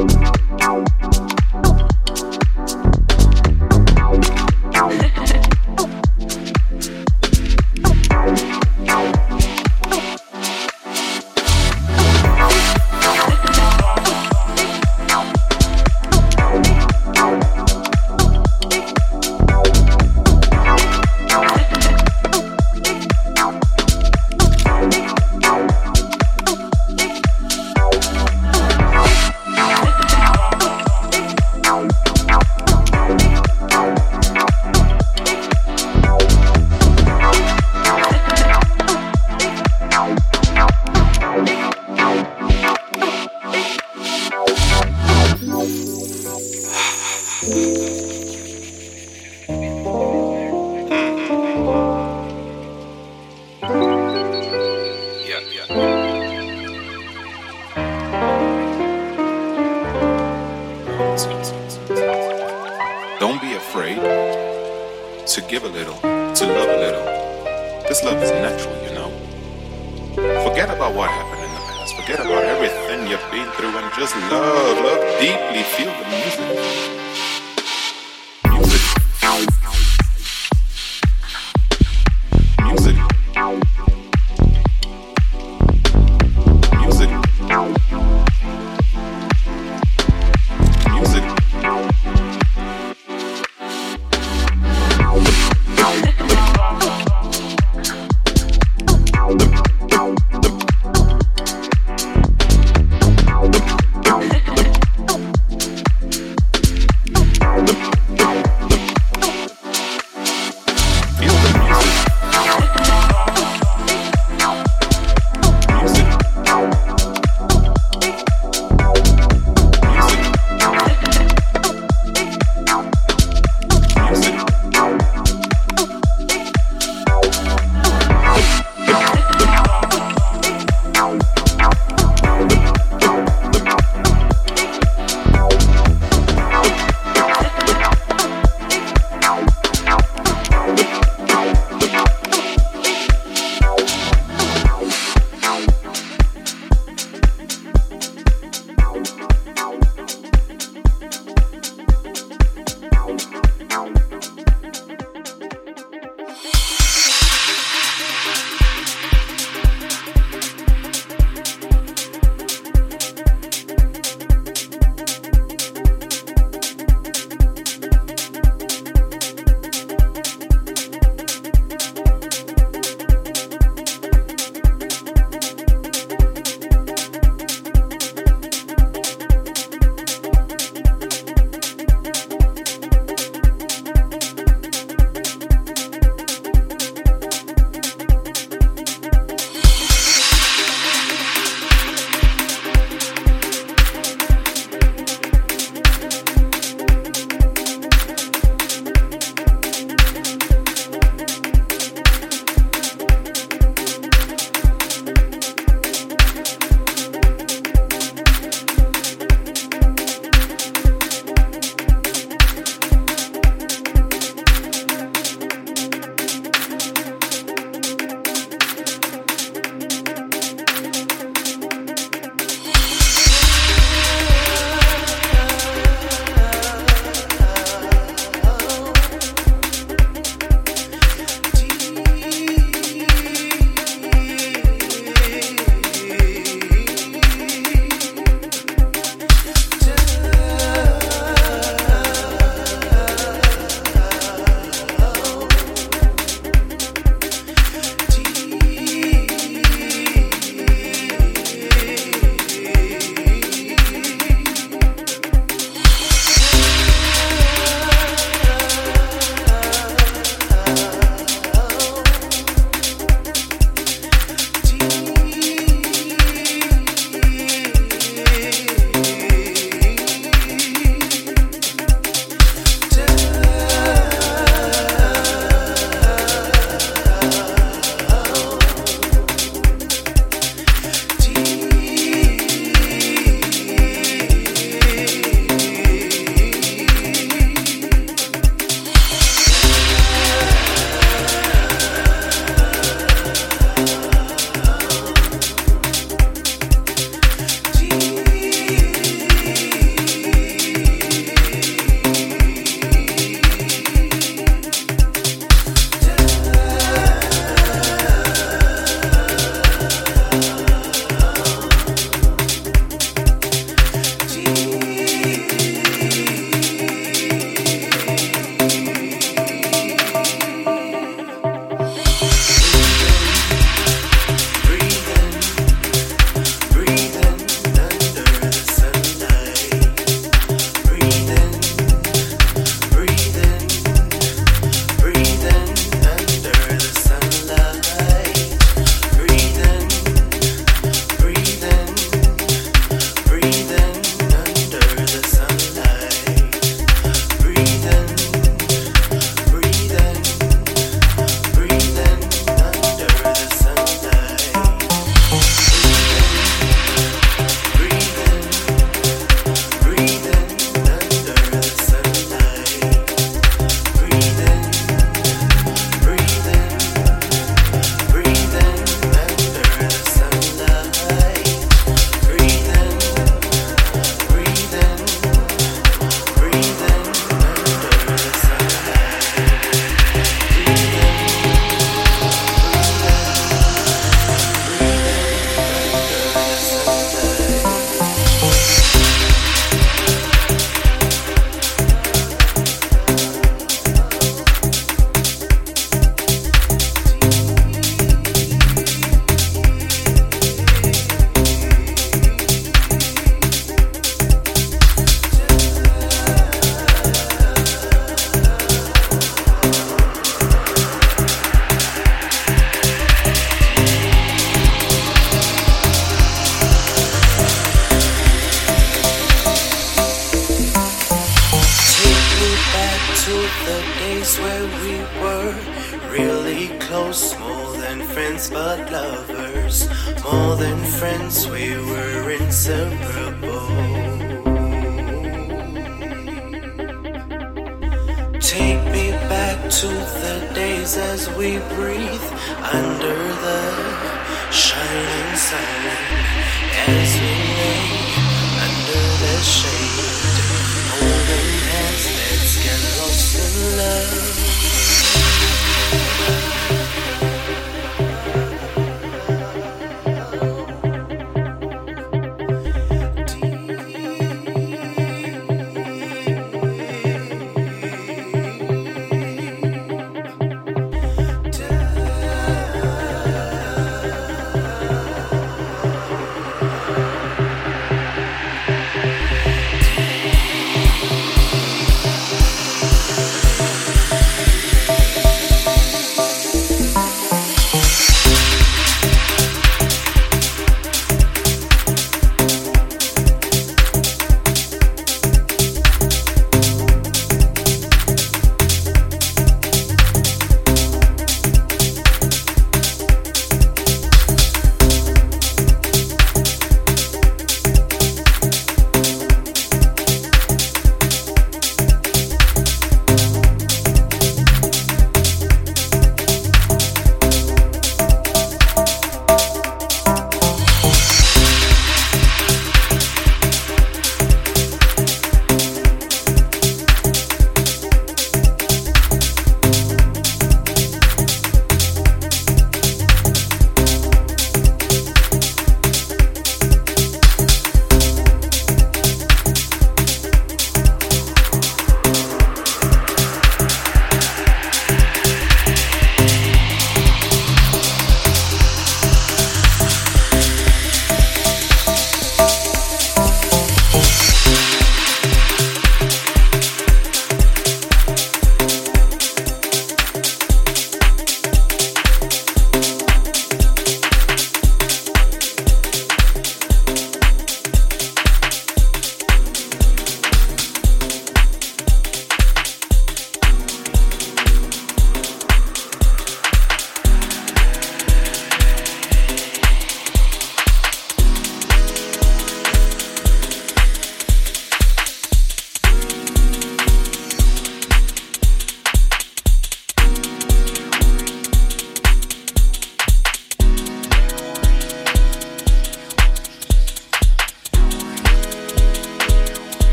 everybody.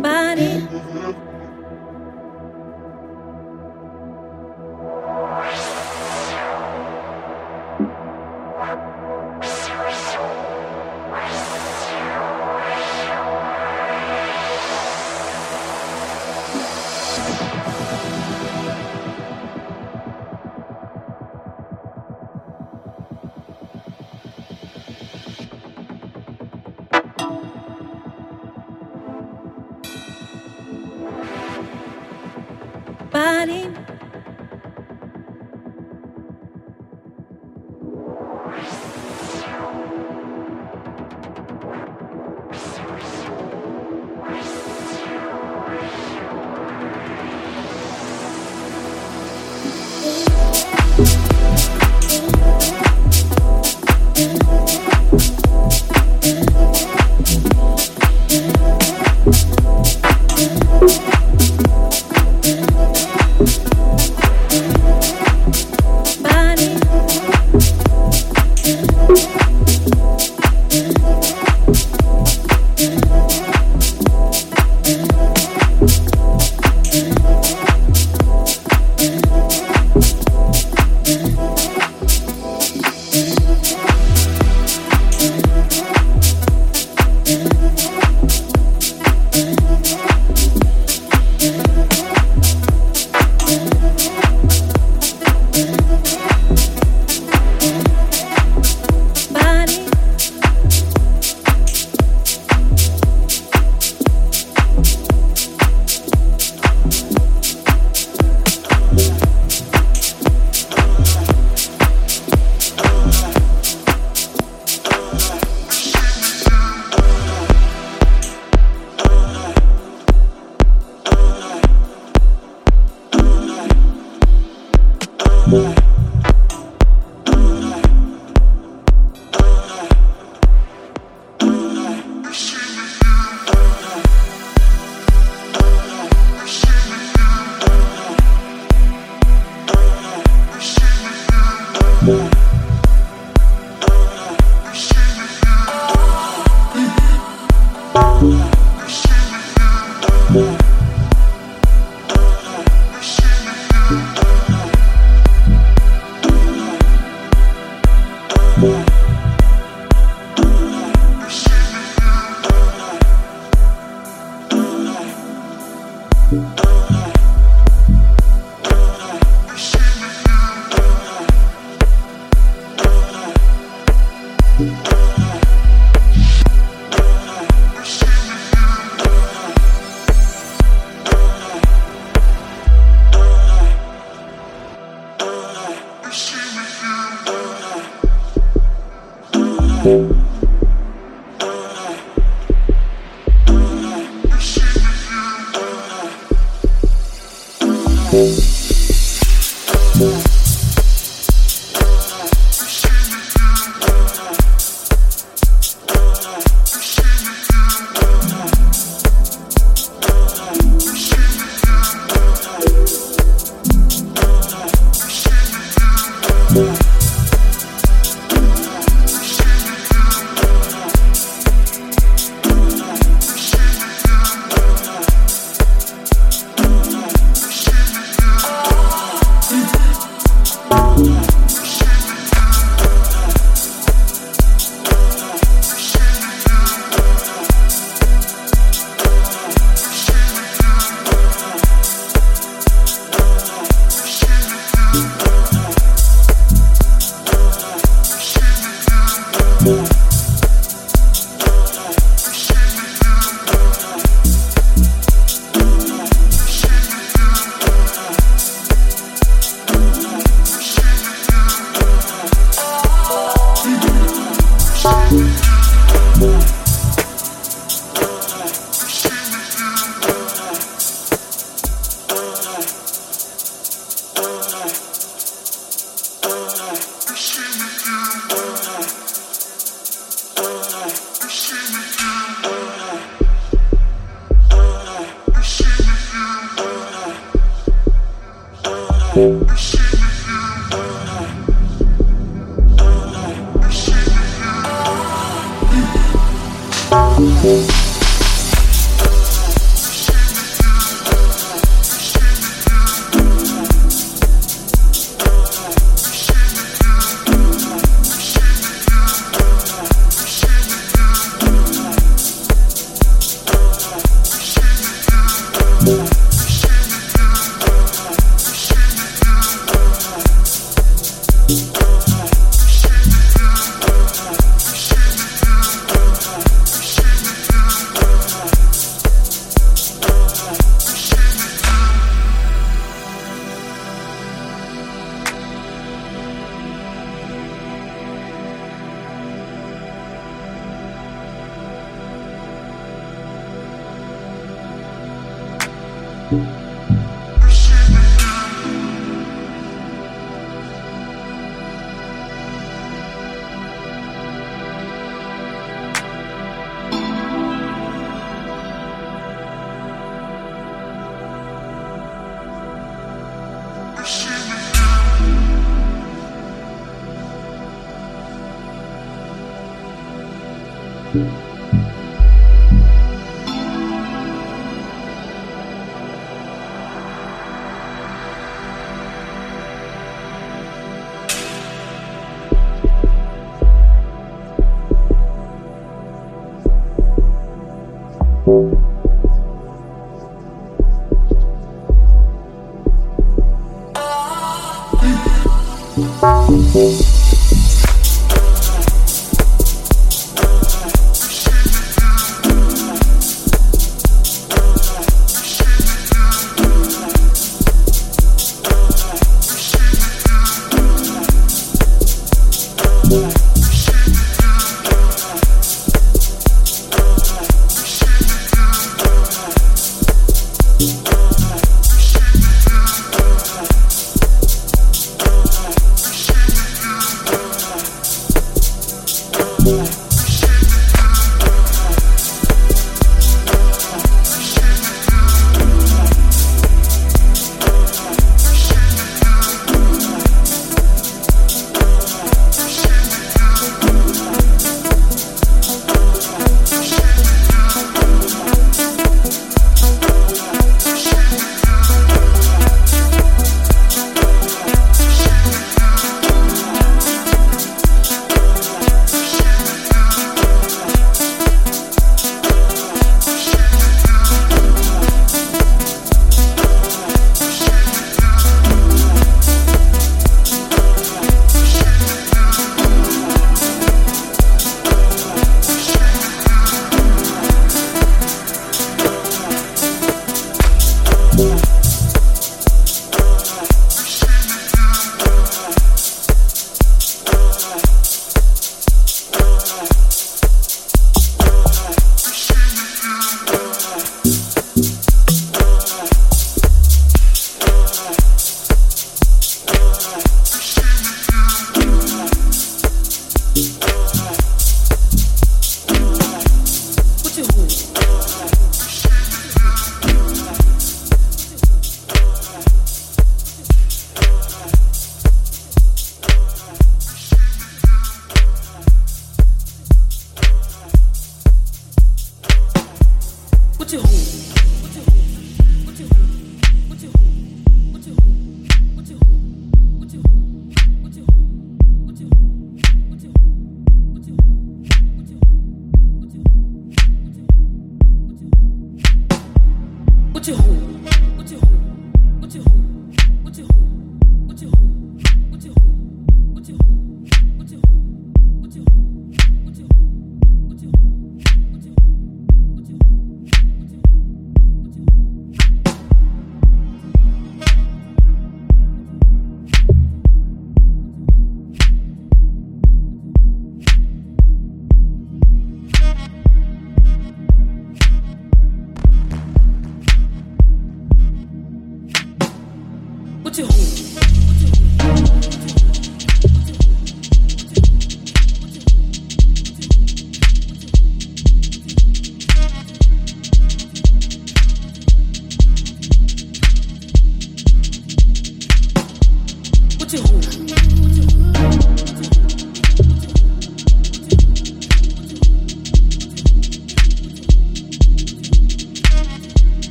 Body.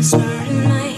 whisper in my